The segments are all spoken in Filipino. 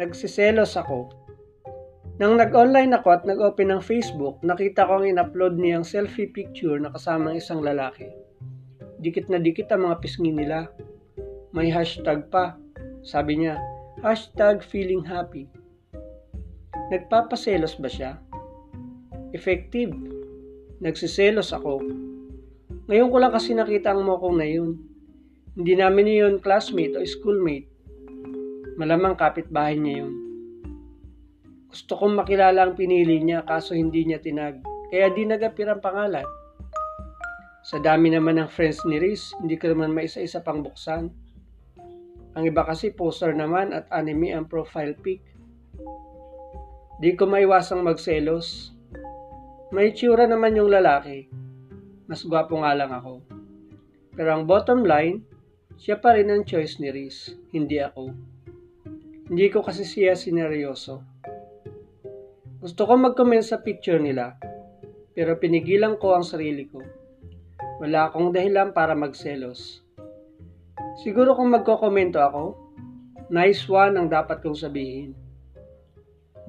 Nagsiselos ako. Nang nag-online ako at nag-open ng Facebook, nakita ko ang in-upload niyang selfie picture na kasama ng isang lalaki. Dikit na dikit ang mga pisngi nila. May hashtag pa. Sabi niya, hashtag feeling happy. Nagpapaselos ba siya? Effective. Nagsiselos ako. Ngayon ko lang kasi nakita ang mokong na yun. Hindi namin yun classmate o schoolmate. Malamang kapitbahay niya yun. Gusto kong makilala ang pinili niya kaso hindi niya tinag. Kaya di nagapir ang pangalan. Sa dami naman ng friends ni Riz, hindi ko naman maisa-isa pang buksan. Ang iba kasi poster naman at anime ang profile pic. Di ko maiwasang magselos. May tsura naman yung lalaki. Mas gwapo nga lang ako. Pero ang bottom line, siya pa rin ang choice ni Riz, hindi ako. Hindi ko kasi siya sineryoso. Gusto ko mag-comment sa picture nila, pero pinigilan ko ang sarili ko. Wala akong dahilan para magselos. Siguro kung magkokomento ako, nice one ang dapat kong sabihin.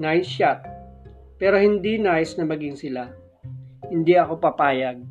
Nice shot, pero hindi nice na maging sila. Hindi ako papayag.